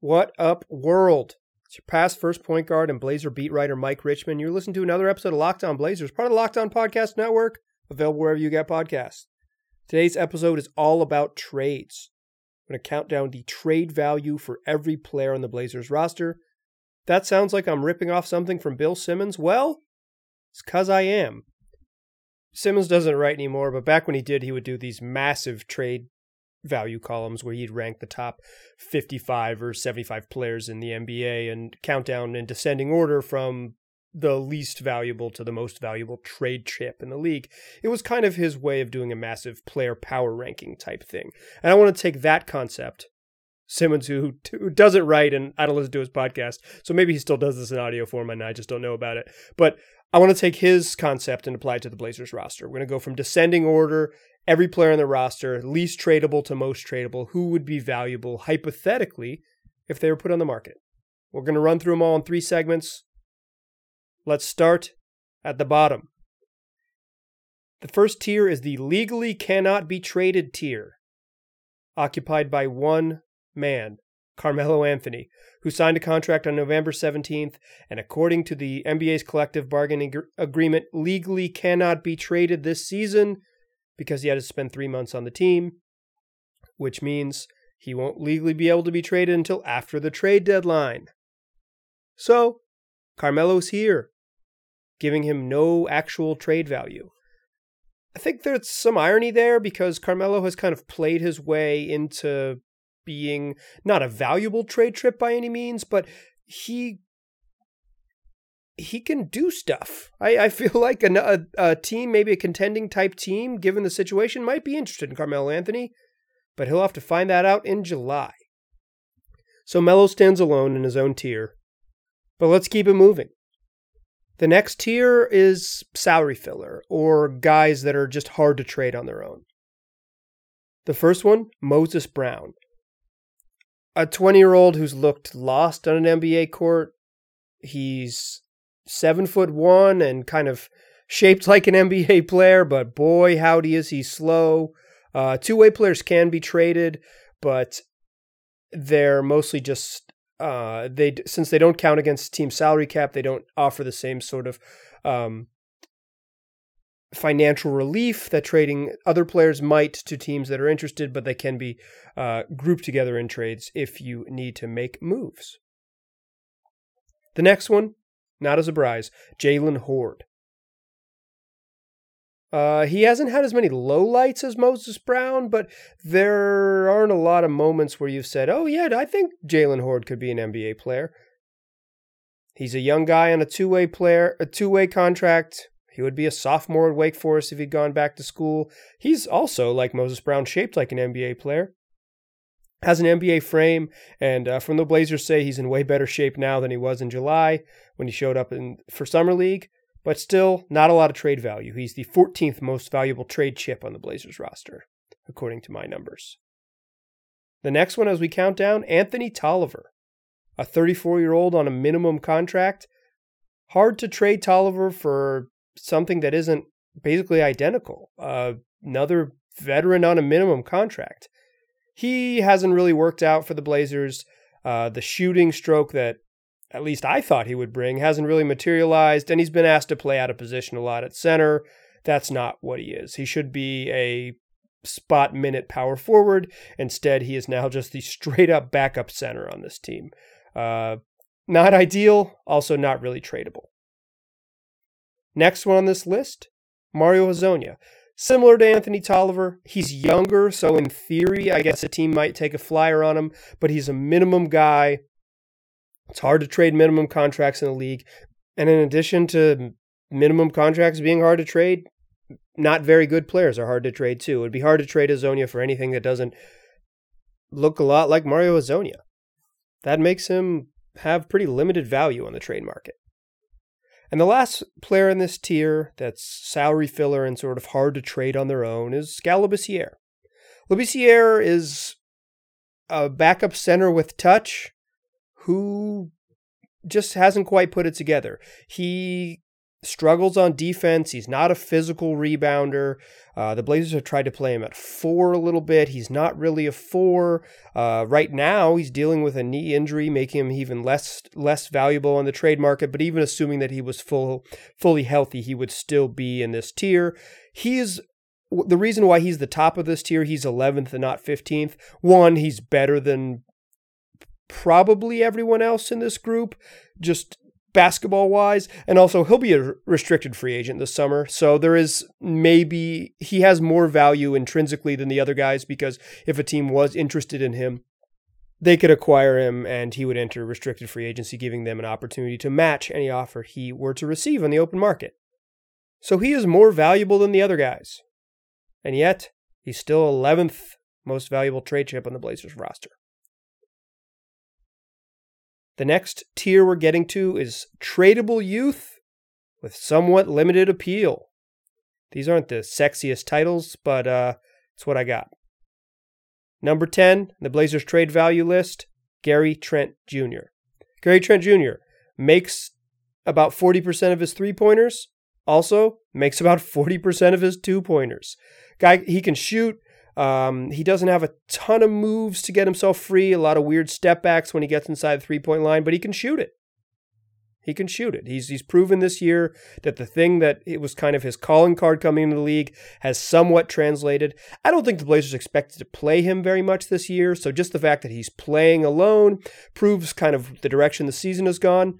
What up, world? It's your past first point guard and Blazer beat writer Mike Richman. You're listening to another episode of Lockdown Blazers, part of the Lockdown Podcast Network, available wherever you get podcasts. Today's episode is all about trades. I'm going to count down the trade value for every player on the Blazers roster. That sounds like I'm ripping off something from Bill Simmons. Well, it's because I am. Simmons doesn't write anymore, but back when he did, he would do these massive trade value columns where he'd rank the top 55 or 75 players in the NBA and count down in descending order from the least valuable to the most valuable trade chip in the league. It was kind of his way of doing a massive player power ranking type thing. And I want to take that concept. Simmons, who, who doesn't write, and I don't listen to his podcast, so maybe he still does this in audio form, and I just don't know about it. But I want to take his concept and apply it to the Blazers roster. We're going to go from descending order every player on the roster, least tradable to most tradable, who would be valuable hypothetically if they were put on the market. We're going to run through them all in three segments. Let's start at the bottom. The first tier is the legally cannot be traded tier, occupied by one man, Carmelo Anthony, who signed a contract on November 17th and, according to the NBA's collective bargaining agreement, legally cannot be traded this season because he had to spend three months on the team, which means he won't legally be able to be traded until after the trade deadline. So, Carmelo's here, giving him no actual trade value. I think there's some irony there because Carmelo has kind of played his way into being not a valuable trade trip by any means, but he he can do stuff. I, I feel like a, a, a, team, maybe a contending type team, given the situation, might be interested in Carmelo Anthony, but he'll have to find that out in July. So Melo stands alone in his own tier, but let's keep it moving. The next tier is salary filler, or guys that are just hard to trade on their own. The first one, Moses Brown. A 20 year old who's looked lost on an NBA court. He's seven foot one and kind of shaped like an NBA player, but boy, howdy is he slow. Uh, Two way players can be traded, but they're mostly just uh, they since they don't count against team salary cap, they don't offer the same sort of um, financial relief that trading other players might to teams that are interested, but they can be uh, grouped together in trades if you need to make moves. The next one not a surprise. Jalen Hoard. Uh, he hasn't had as many lowlights as Moses Brown, but there aren't a lot of moments where you've said, oh, yeah, I think Jalen Hoard could be an NBA player. He's a young guy on a two way player, a two way contract. He would be a sophomore at Wake Forest if he'd gone back to school. He's also, like Moses Brown, shaped like an NBA player has an NBA frame, and uh, from the Blazers say he's in way better shape now than he was in July when he showed up in for summer league. But still, not a lot of trade value. He's the 14th most valuable trade chip on the Blazers roster, according to my numbers. The next one, as we count down, Anthony Tolliver, a 34 year old on a minimum contract. Hard to trade Tolliver for something that isn't basically identical. Uh, another veteran on a minimum contract he hasn't really worked out for the Blazers. Uh, the shooting stroke that at least I thought he would bring hasn't really materialized, and he's been asked to play out of position a lot at center. That's not what he is. He should be a spot minute power forward. Instead, he is now just the straight up backup center on this team. Uh, not ideal, also not really tradable. Next one on this list Mario Hezonja. Similar to Anthony Tolliver, he's younger, so in theory, I guess a team might take a flyer on him, but he's a minimum guy. It's hard to trade minimum contracts in the league. And in addition to minimum contracts being hard to trade, not very good players are hard to trade too. It would be hard to trade Hezonja for anything that doesn't look a lot like Mario Hezonja. That makes him have pretty limited value on the trade market. And the last player in this tier that's salary filler and sort of hard to trade on their own is Skal Labissiere. Labissiere is a backup center with touch who just hasn't quite put it together. He struggles on defense. He's not a physical rebounder. Uh, the Blazers have tried to play him at four a little bit. He's not really a four. Uh, right now, he's dealing with a knee injury, making him even less less valuable on the trade market. But even assuming that he was full fully healthy, he would still be in this tier. He is the reason why he's the top of this tier. He's 11th and not 15th. One, he's better than probably everyone else in this group. Just basketball wise. And also, he'll be a restricted free agent this summer. So there is maybe he has more value intrinsically than the other guys because if a team was interested in him, they could acquire him and he would enter restricted free agency, giving them an opportunity to match any offer he were to receive on the open market. So he is more valuable than the other guys. And yet, he's still 11th most valuable trade chip on the Blazers roster. The next tier we're getting to is tradable youth with somewhat limited appeal. These aren't the sexiest titles, but uh, it's what I got. Number 10, the Blazers trade value list, Gary Trent Jr. Gary Trent Jr. makes about 40% of his three pointers, also makes about 40% of his two pointers. Guy, he can shoot, um, he doesn't have a ton of moves to get himself free, a lot of weird step backs when he gets inside the three point line, but he can shoot it. He can shoot it. He's he's proven this year that the thing that it was kind of his calling card coming into the league has somewhat translated. I don't think the Blazers expected to play him very much this year, so just the fact that he's playing alone proves kind of the direction the season has gone.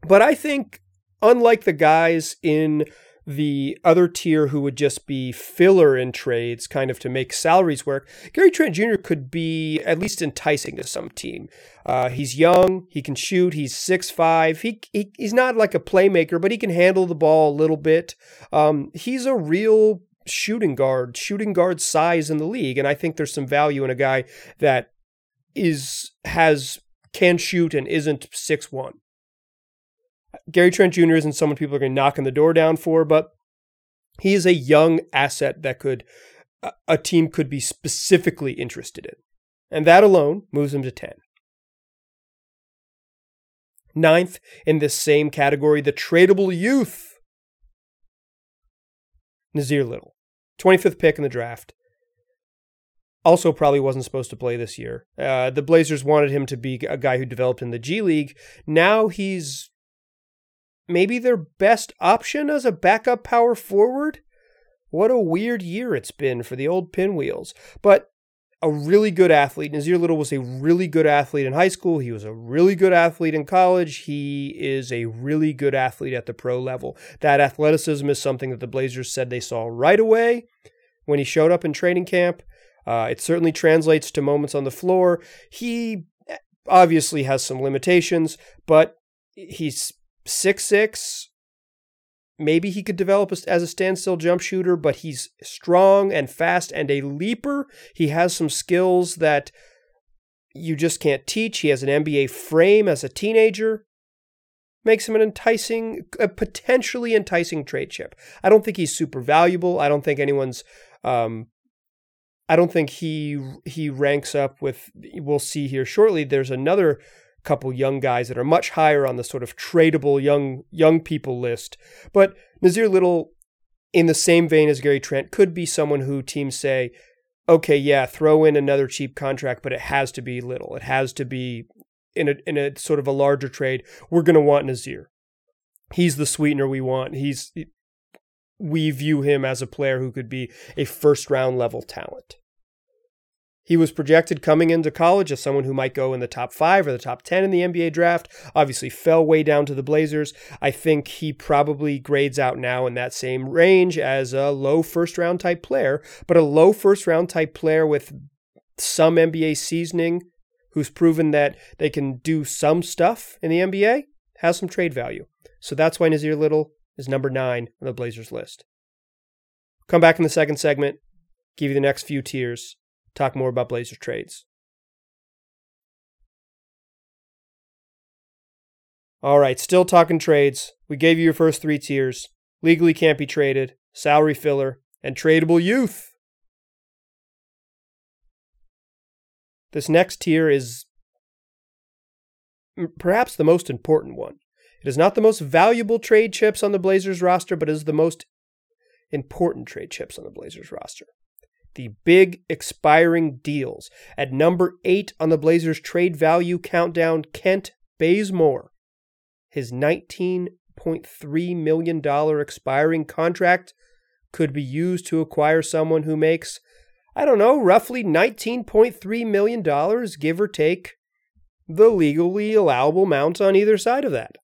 But I think unlike the guys in the other tier who would just be filler in trades, kind of to make salaries work, Gary Trent Jr. could be at least enticing to some team. Uh, he's young, he can shoot, he's six five. He, he he's not like a playmaker, but he can handle the ball a little bit. Um, he's a real shooting guard, shooting guard size in the league, and I think there's some value in a guy that is has can shoot and isn't six one. Gary Trent Jr. isn't someone people are going to knock on the door down for, but he is a young asset that could a team could be specifically interested in. And that alone moves him to 10. Ninth in this same category, the tradable youth. Nassir Little, 25th pick in the draft. Also, probably wasn't supposed to play this year. Uh, the Blazers wanted him to be a guy who developed in the G League. Now he's maybe their best option as a backup power forward. What a weird year it's been for the old pinwheels. But a really good athlete. Nassir Little was a really good athlete in high school. He was a really good athlete in college. He is a really good athlete at the pro level. That athleticism is something that the Blazers said they saw right away when he showed up in training camp. Uh, it certainly translates to moments on the floor. He obviously has some limitations, but he's six six. Maybe he could develop as a standstill jump shooter, but he's strong and fast and a leaper. He has some skills that you just can't teach. He has an NBA frame as a teenager. Makes him an enticing, a potentially enticing trade chip. I don't think he's super valuable. I don't think anyone's um, I don't think he he ranks up with. We'll see here shortly. There's another couple young guys that are much higher on the sort of tradable young young people list. But Nassir Little, in the same vein as Gary Trent, could be someone who teams say, okay, yeah, throw in another cheap contract, but it has to be Little. It has to be in a in a sort of a larger trade. We're going to want Nassir. He's the sweetener we want. He's we view him as a player who could be a first round level talent. He was projected coming into college as someone who might go in the top five or the top 10 in the NBA draft. Obviously, fell way down to the Blazers. I think he probably grades out now in that same range as a low first round type player, but a low first round type player with some NBA seasoning who's proven that they can do some stuff in the NBA has some trade value. So that's why Nassir Little is number nine on the Blazers list. Come back in the second segment, give you the next few tiers talk more about Blazer trades. All right, still talking trades. We gave you your first three tiers legally can't be traded, salary filler, and tradable youth. This next tier is perhaps the most important one. It is not the most valuable trade chips on the Blazers roster, but is the most important trade chips on the Blazers roster. The big expiring deals. At number eight on the Blazers trade value countdown, Kent Bazemore. His $19.3 million expiring contract could be used to acquire someone who makes, I don't know, roughly $19.3 million, give or take the legally allowable amounts on either side of that.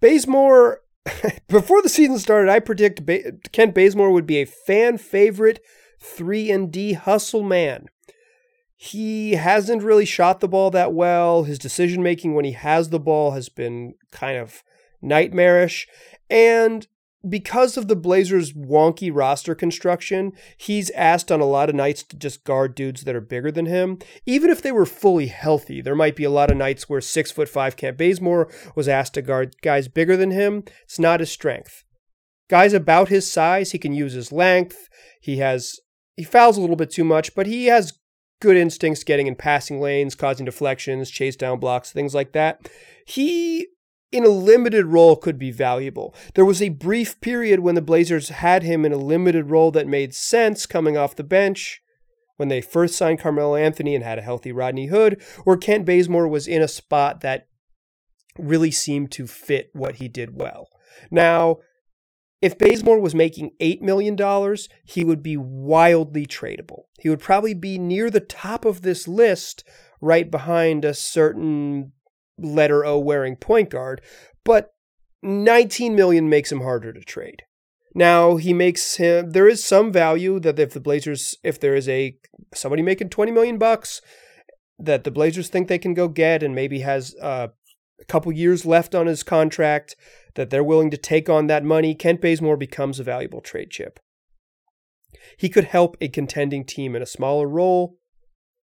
Bazemore, before the season started, I predict ba- Kent Bazemore would be a fan favorite 3 and D hustle man. He hasn't really shot the ball that well. His decision making when he has the ball has been kind of nightmarish. And because of the Blazers' wonky roster construction, he's asked on a lot of nights to just guard dudes that are bigger than him. Even if they were fully healthy, there might be a lot of nights where six foot five Kent Bazemore was asked to guard guys bigger than him. It's not his strength. Guys about his size, he can use his length. He has he fouls a little bit too much, but he has good instincts getting in passing lanes, causing deflections, chase down blocks, things like that. He in a limited role could be valuable. There was a brief period when the Blazers had him in a limited role that made sense coming off the bench when they first signed Carmelo Anthony and had a healthy Rodney Hood, or Kent Bazemore was in a spot that really seemed to fit what he did well. Now, if Bazemore was making $8 million, he would be wildly tradable. He would probably be near the top of this list, right behind a certain letter O wearing point guard, but 19 million makes him harder to trade. Now he makes him there is some value that if the Blazers if there is a somebody making 20 million bucks that the Blazers think they can go get and maybe has uh, a couple years left on his contract that they're willing to take on that money, Kent Bazemore becomes a valuable trade chip. He could help a contending team in a smaller role.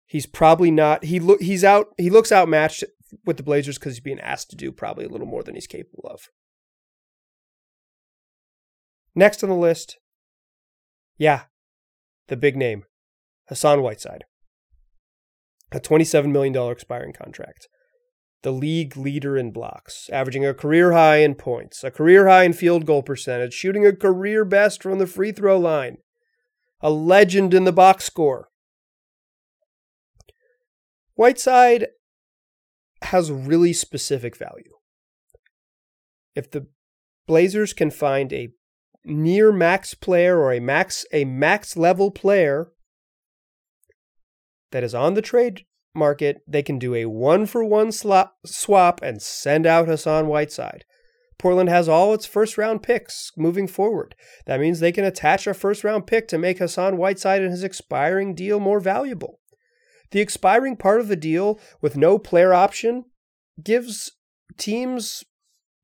He's probably not he look he's out he looks outmatched with the Blazers because he's being asked to do probably a little more than he's capable of. Next on the list, yeah, the big name, Hassan Whiteside. A $27 million expiring contract. The league leader in blocks, averaging a career high in points, a career high in field goal percentage, shooting a career best from the free throw line. A legend in the box score. Whiteside has really specific value. If the Blazers can find a near max player or a max a max level player that is on the trade market, they can do a one for one swap and send out Hassan Whiteside. Portland has all its first round picks moving forward. That means they can attach a first round pick to make Hassan Whiteside and his expiring deal more valuable. The expiring part of the deal with no player option gives teams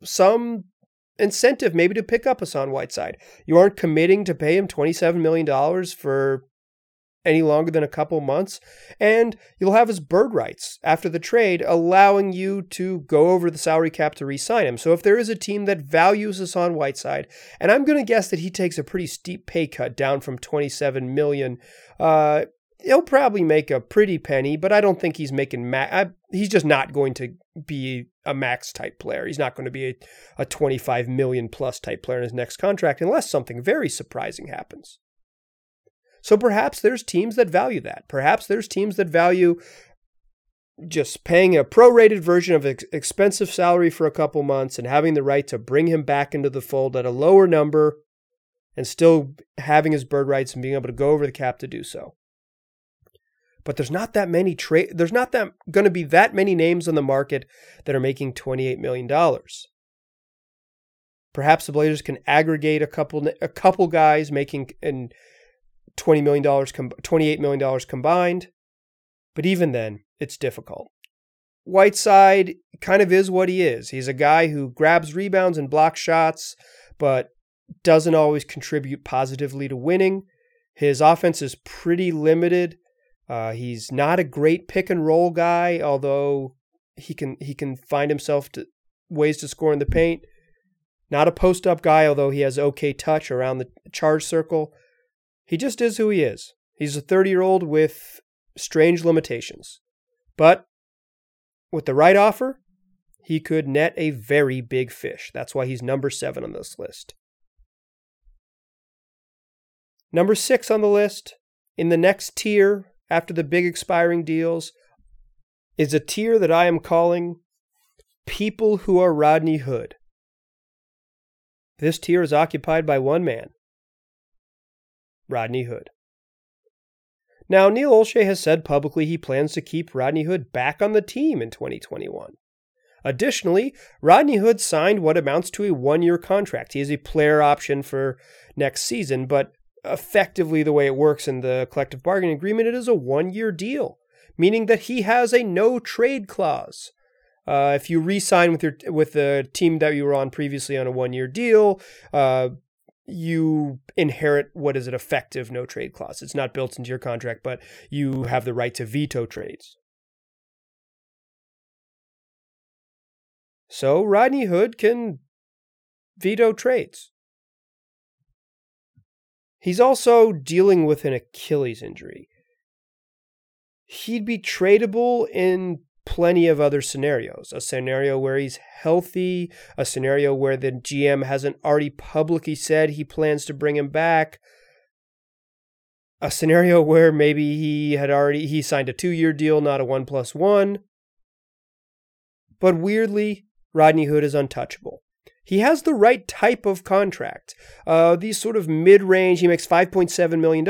some incentive maybe to pick up Hassan Whiteside. You aren't committing to pay him $27 million for any longer than a couple months, and you'll have his bird rights after the trade, allowing you to go over the salary cap to re-sign him. So if there is a team that values Hassan Whiteside, and I'm going to guess that he takes a pretty steep pay cut down from 27 million, uh, he'll probably make a pretty penny, but I don't think he's making max. He's just not going to be a max type player. He's not going to be a, a 25 million plus type player in his next contract unless something very surprising happens. So perhaps there's teams that value that. Perhaps there's teams that value just paying a prorated version of ex- expensive salary for a couple months and having the right to bring him back into the fold at a lower number and still having his bird rights and being able to go over the cap to do so but there's not that many trade there's not that going to be that many names on the market that are making 28 million dollars. Perhaps the blazers can aggregate a couple a couple guys making and 20 million dollars 28 million dollars combined but even then it's difficult. Whiteside kind of is what he is. He's a guy who grabs rebounds and blocks shots but doesn't always contribute positively to winning. His offense is pretty limited uh, he's not a great pick and roll guy, although he can he can find himself to ways to score in the paint. Not a post up guy, although he has okay touch around the charge circle. He just is who he is. He's a 30 year old with strange limitations. But with the right offer, he he could net a very big fish. That's why he's number seven on this list. Number six on the list, in the next tier after the big expiring deals, is a tier that I am calling people who are Rodney Hood. This tier is occupied by one man, Rodney Hood. Now, Neil Olshey has said publicly he plans to keep Rodney Hood back on the team in 2021. Additionally, Rodney Hood signed what amounts to a one year contract. He has a player option for next season, but effectively, the way it works in the collective bargaining agreement, it is a one year deal, meaning that he has a no trade clause. Uh, if you re-sign with your with the team that you were on previously on a one-year deal, uh, you inherit what is an effective no trade clause. It's not built into your contract, but you have the right to veto trades. So Rodney Hood can veto trades. He's also dealing with an Achilles injury. He'd be tradable in plenty of other scenarios. A scenario where he's healthy, a scenario where the GM hasn't already publicly said he plans to bring him back. A scenario where maybe he had already he signed a 2-year deal, not a 1 plus 1. But weirdly, Rodney Hood is untouchable he has the right type of contract. Uh, these sort of mid-range, he makes $5.7 million,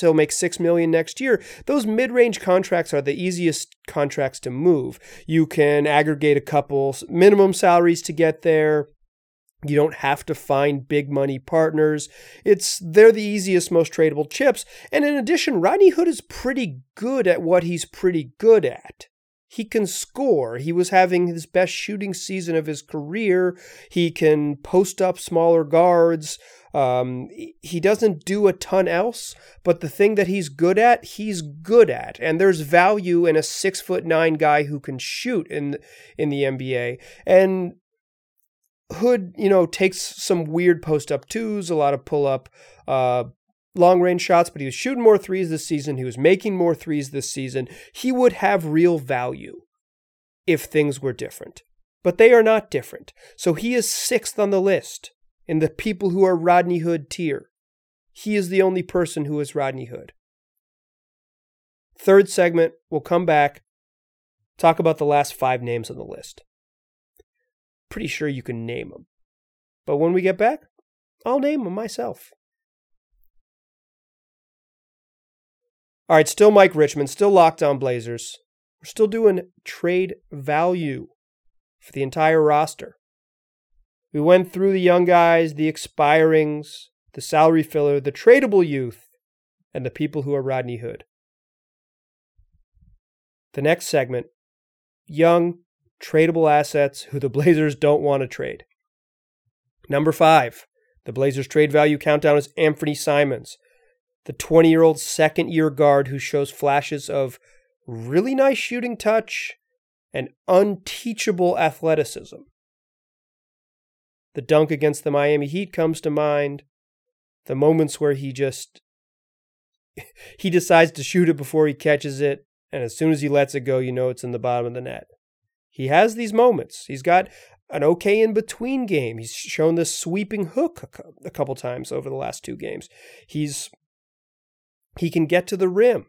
he'll make 6 million next year. Those mid-range contracts are the easiest contracts to move. You can aggregate a couple minimum salaries to get there. You don't have to find big money partners. It's they're the easiest, most tradable chips. And in addition, Rodney Hood is pretty good at what he's pretty good at. He can score. He was having his best shooting season of his career. He can post up smaller guards. Um, he doesn't do a ton else, but the thing that he's good at, he's good at, and there's value in a six foot nine guy who can shoot in in the NBA. And Hood, you know, takes some weird post up twos, a lot of pull up uh, long range shots, but he was shooting more threes this season. He was making more threes this season. He would have real value if things were different. But they are not different. So he is sixth on the list in the people who are Rodney Hood tier. He is the only person who is Rodney Hood. Third segment, we'll come back, talk about the last five names on the list. Pretty sure you can name them. But when we get back, I'll name them myself. All right, still Mike Richman, still Lockdown Blazers. We're still doing trade value for the entire roster. We went through the young guys, the expirings, the salary filler, the tradable youth, and the people who are Rodney Hood. The next segment young, tradable assets who the Blazers don't want to trade. Number five, the Blazers trade value countdown is Anthony Simons the 20 year old second year guard who shows flashes of really nice shooting touch and unteachable athleticism. The dunk against the Miami Heat comes to mind. The moments where he just he decides to shoot it before he catches it, and as soon as he lets it go, you know it's in the bottom of the net. He has these moments. He's got an okay in between game. He's shown this sweeping hook a couple times over the last two games. He's he can get to the rim.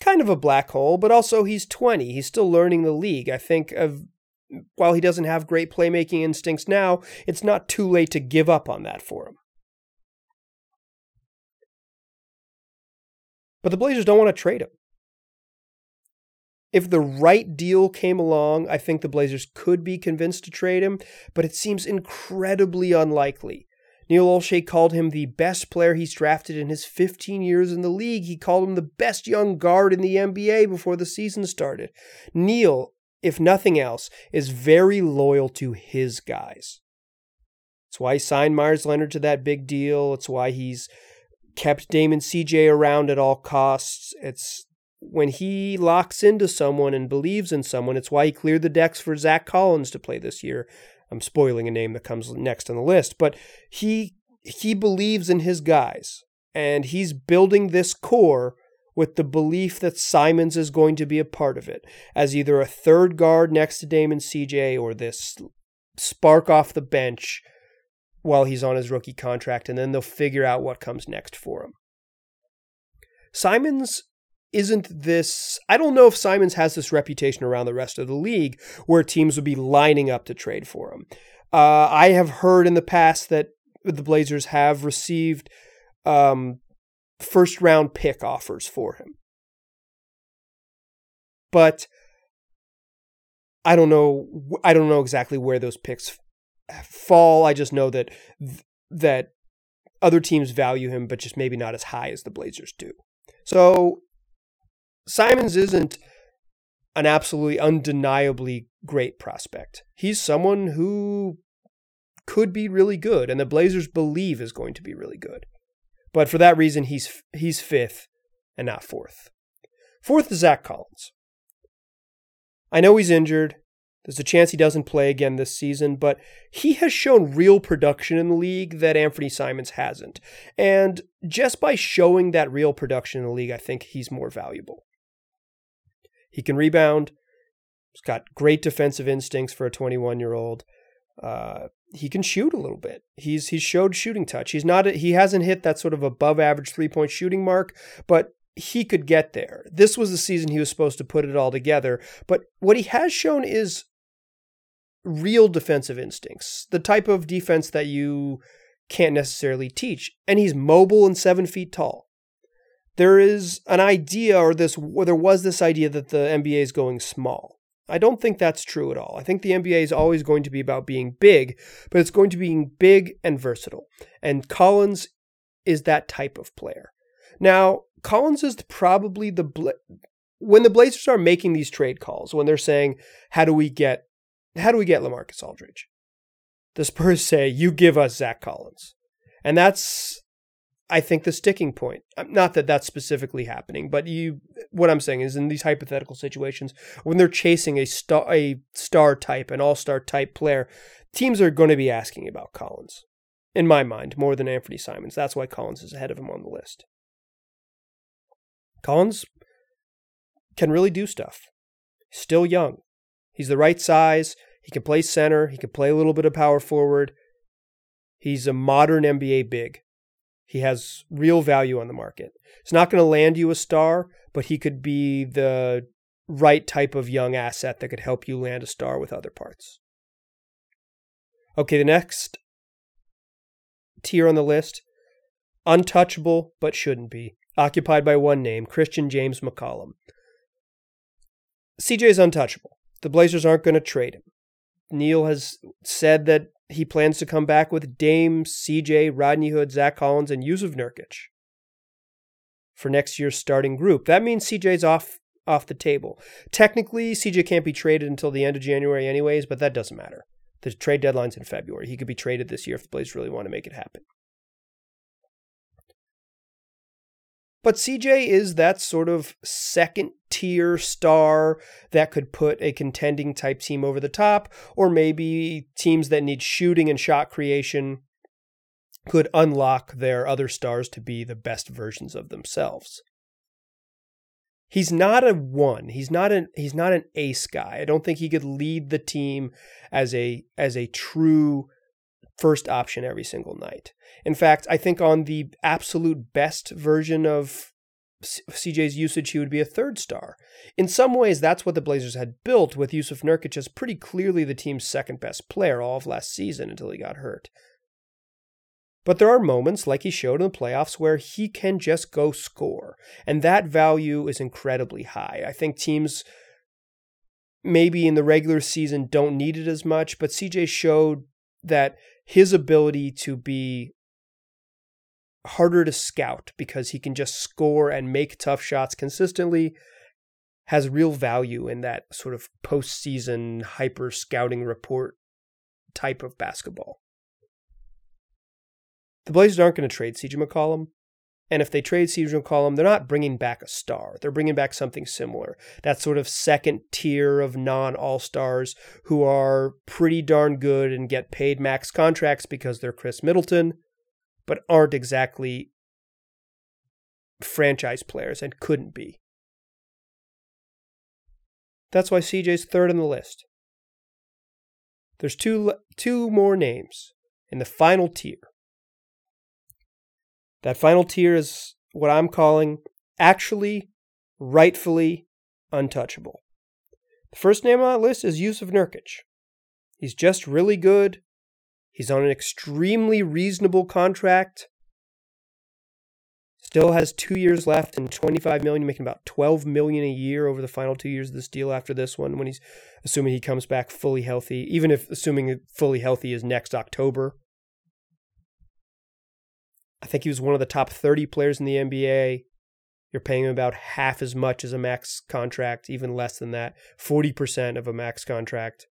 Kind of a black hole, but also he's 20. He's still learning the league. I think of while he doesn't have great playmaking instincts now, it's not too late to give up on that for him. But the Blazers don't want to trade him. If the right deal came along, I think the Blazers could be convinced to trade him, but it seems incredibly unlikely. Neil Olshey called him the best player he's drafted in his 15 years in the league. He called him the best young guard in the NBA before the season started. Neil, if nothing else, is very loyal to his guys. It's why he signed Meyers Leonard to that big deal. It's why he's kept Damon CJ around at all costs. It's when he locks into someone and believes in someone, it's why he cleared the decks for Zach Collins to play this year. I'm spoiling a name that comes next on the list, but he he believes in his guys and he's building this core with the belief that Simons is going to be a part of it as either a third guard next to Damon CJ or this spark off the bench while he's on his rookie contract, and then they'll figure out what comes next for him. Simons isn't this. I don't know if Simons has this reputation around the rest of the league where teams would be lining up to trade for him. Uh, I have heard in the past that the Blazers have received um, first round pick offers for him. But I don't know I don't know exactly where those picks fall. I just know that that other teams value him but just maybe not as high as the Blazers do. So Simons isn't an absolutely undeniably great prospect. He's someone who could be really good and the Blazers believe is going to be really good. But for that reason, he's he's fifth and not fourth. Fourth is Zach Collins. I know he's injured. There's a chance he doesn't play again this season, but he has shown real production in the league that Anthony Simons hasn't. And just by showing that real production in the league, I think he's more valuable. He can rebound. He's got great defensive instincts for a 21 year old. Uh, he can shoot a little bit. He's he's showed shooting touch. He's not he hasn't hit that sort of above average three point shooting mark, but he could get there. This was the season he was supposed to put it all together. But what he has shown is real defensive instincts, the type of defense that you can't necessarily teach. And he's mobile and seven feet tall. There is an idea, or this, or there was this idea that the NBA is going small. I don't think that's true at all. I think the NBA is always going to be about being big, but it's going to be big and versatile. And Collins is that type of player. Now, Collins is probably the Bla- when the Blazers are making these trade calls, when they're saying, "How do we get, how do we get LaMarcus Aldridge?" The Spurs say, "You give us Zach Collins," and that's I think the sticking point. Uh, not that that's specifically happening, but you. What I'm saying is, in these hypothetical situations, when they're chasing a star, a star type, an all star type player, teams are going to be asking about Collins. In my mind, more than Anthony Simons. That's why Collins is ahead of him on the list. Collins can really do stuff. Still young. He's the right size. He can play center. He can play a little bit of power forward. He's a modern NBA big. He has real value on the market. It's not going to land you a star, but he could be the right type of young asset that could help you land a star with other parts. Okay, the next tier on the list untouchable, but shouldn't be. Occupied by one name Christian James McCollum. CJ is untouchable. The Blazers aren't going to trade him. Neil has said that he plans to come back with Dame, CJ, Rodney Hood, Zach Collins, and Jusuf Nurkic for next year's starting group. That means CJ's off off the table. Technically, CJ can't be traded until the end of January anyways, but that doesn't matter. The trade deadline's in February. He could be traded this year if the Blazers really want to make it happen. But CJ is that sort of second tier star that could put a contending type team over the top, or maybe teams that need shooting and shot creation could unlock their other stars to be the best versions of themselves. He's not a one. He's not an he's not an ace guy. I don't think he could lead the team as a as a true first option every single night. In fact, I think on the absolute best version of CJ's usage, he would be a third star. In some ways, that's what the Blazers had built with Jusuf Nurkic as pretty clearly the team's second best player all of last season until he got hurt. But there are moments, like he showed in the playoffs, where he can just go score. And that value is incredibly high. I think teams maybe in the regular season don't need it as much, but CJ showed that his ability to be harder to scout because he can just score and make tough shots consistently has real value in that sort of postseason hyper scouting report type of basketball. The Blazers aren't going to trade CJ McCollum. And if they trade CJ McCollum, they're not bringing back a star. They're bringing back something similar. That sort of second tier of non All Stars who are pretty darn good and get paid max contracts because they're Khris Middleton, but aren't exactly franchise players and couldn't be. That's why CJ's third on the list. There's two two more names in the final tier. That final tier is what I'm calling actually, rightfully untouchable. The first name on that list is Jusuf Nurkic. He's just really good. He's on an extremely reasonable contract. Still has two years left and 25 million, making about 12 million a year over the final two years of this deal after this one, when he's assuming he comes back fully healthy, even if assuming fully healthy is next October. I think he was one of the top 30 players in the NBA. You're paying him about half as much as a max contract, even less than that, 40% of a max contract.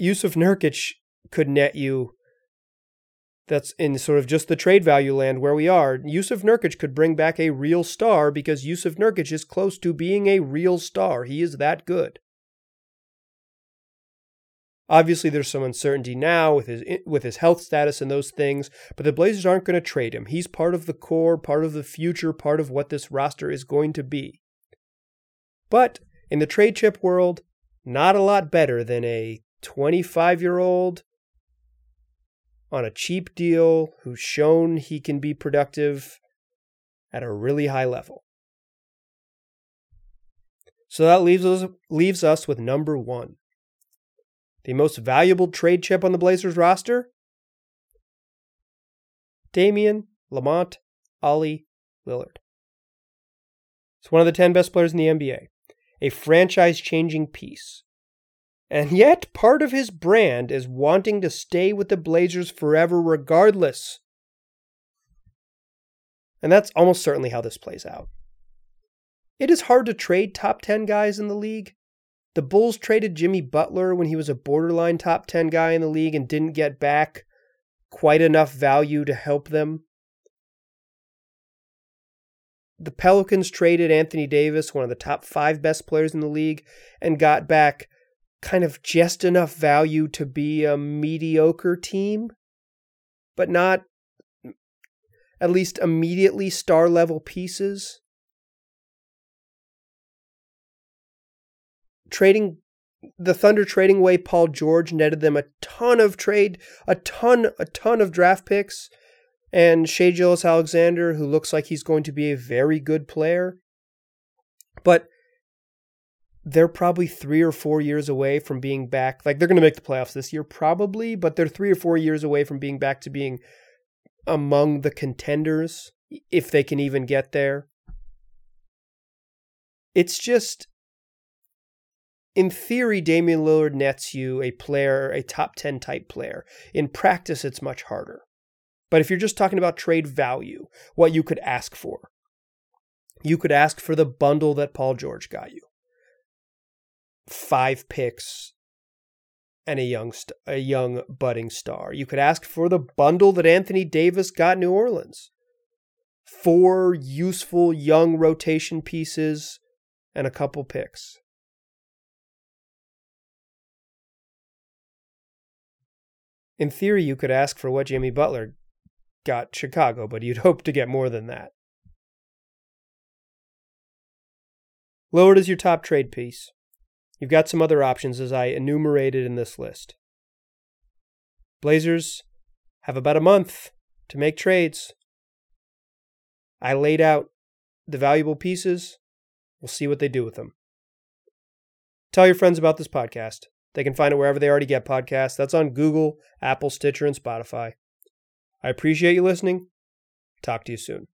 Jusuf Nurkic could net you that's in sort of just the trade value land where we are. Jusuf Nurkic could bring back a real star because Jusuf Nurkic is close to being a real star. He is that good. Obviously, there's some uncertainty now with his with his health status and those things, but the Blazers aren't going to trade him. He's part of the core, part of the future, part of what this roster is going to be. But in the trade chip world, not a lot better than a 25 year old on a cheap deal who's shown he can be productive at a really high level. So that leaves us, leaves us with number one. The most valuable trade chip on the Blazers roster? Damian Lamonte Ollie Lillard. He's one of the 10 best players in the NBA, a franchise changing piece and yet, part of his brand is wanting to stay with the Blazers forever, regardless. And that's almost certainly how this plays out. It is hard to trade top 10 guys in the league. The Bulls traded Jimmy Butler when he was a borderline top 10 guy in the league and didn't get back quite enough value to help them. The Pelicans traded Anthony Davis, one of the top five best players in the league, and got back kind of just enough value to be a mediocre team, but not at least immediately star level pieces. Trading the Thunder trading away Paul George netted them a ton of trade, a ton, a ton of draft picks, and Shai Gilgeous-Alexander, who looks like he's going to be a very good player. But they're probably three or four years away from being back. Like they're going to make the playoffs this year, probably, but they're three or four years away from being back to being among the contenders, if they can even get there. It's just, in theory, Damian Lillard nets you a player, a top 10 type player. In practice, it's much harder. But if you're just talking about trade value, what you could ask for, you could ask for the bundle that Paul George got you five picks and a young st- a young budding star. You could ask for the bundle that Anthony Davis got New Orleans. Four useful young rotation pieces and a couple picks. In theory, you could ask for what Jimmy Butler got Chicago, but you'd hope to get more than that. Lillard is your top trade piece. You've got some other options as I enumerated in this list. Blazers have about a month to make trades. I laid out the valuable pieces. We'll see what they do with them. Tell your friends about this podcast. They can find it wherever they already get podcasts. That's on Google, Apple, Stitcher, and Spotify. I appreciate you listening. Talk to you soon.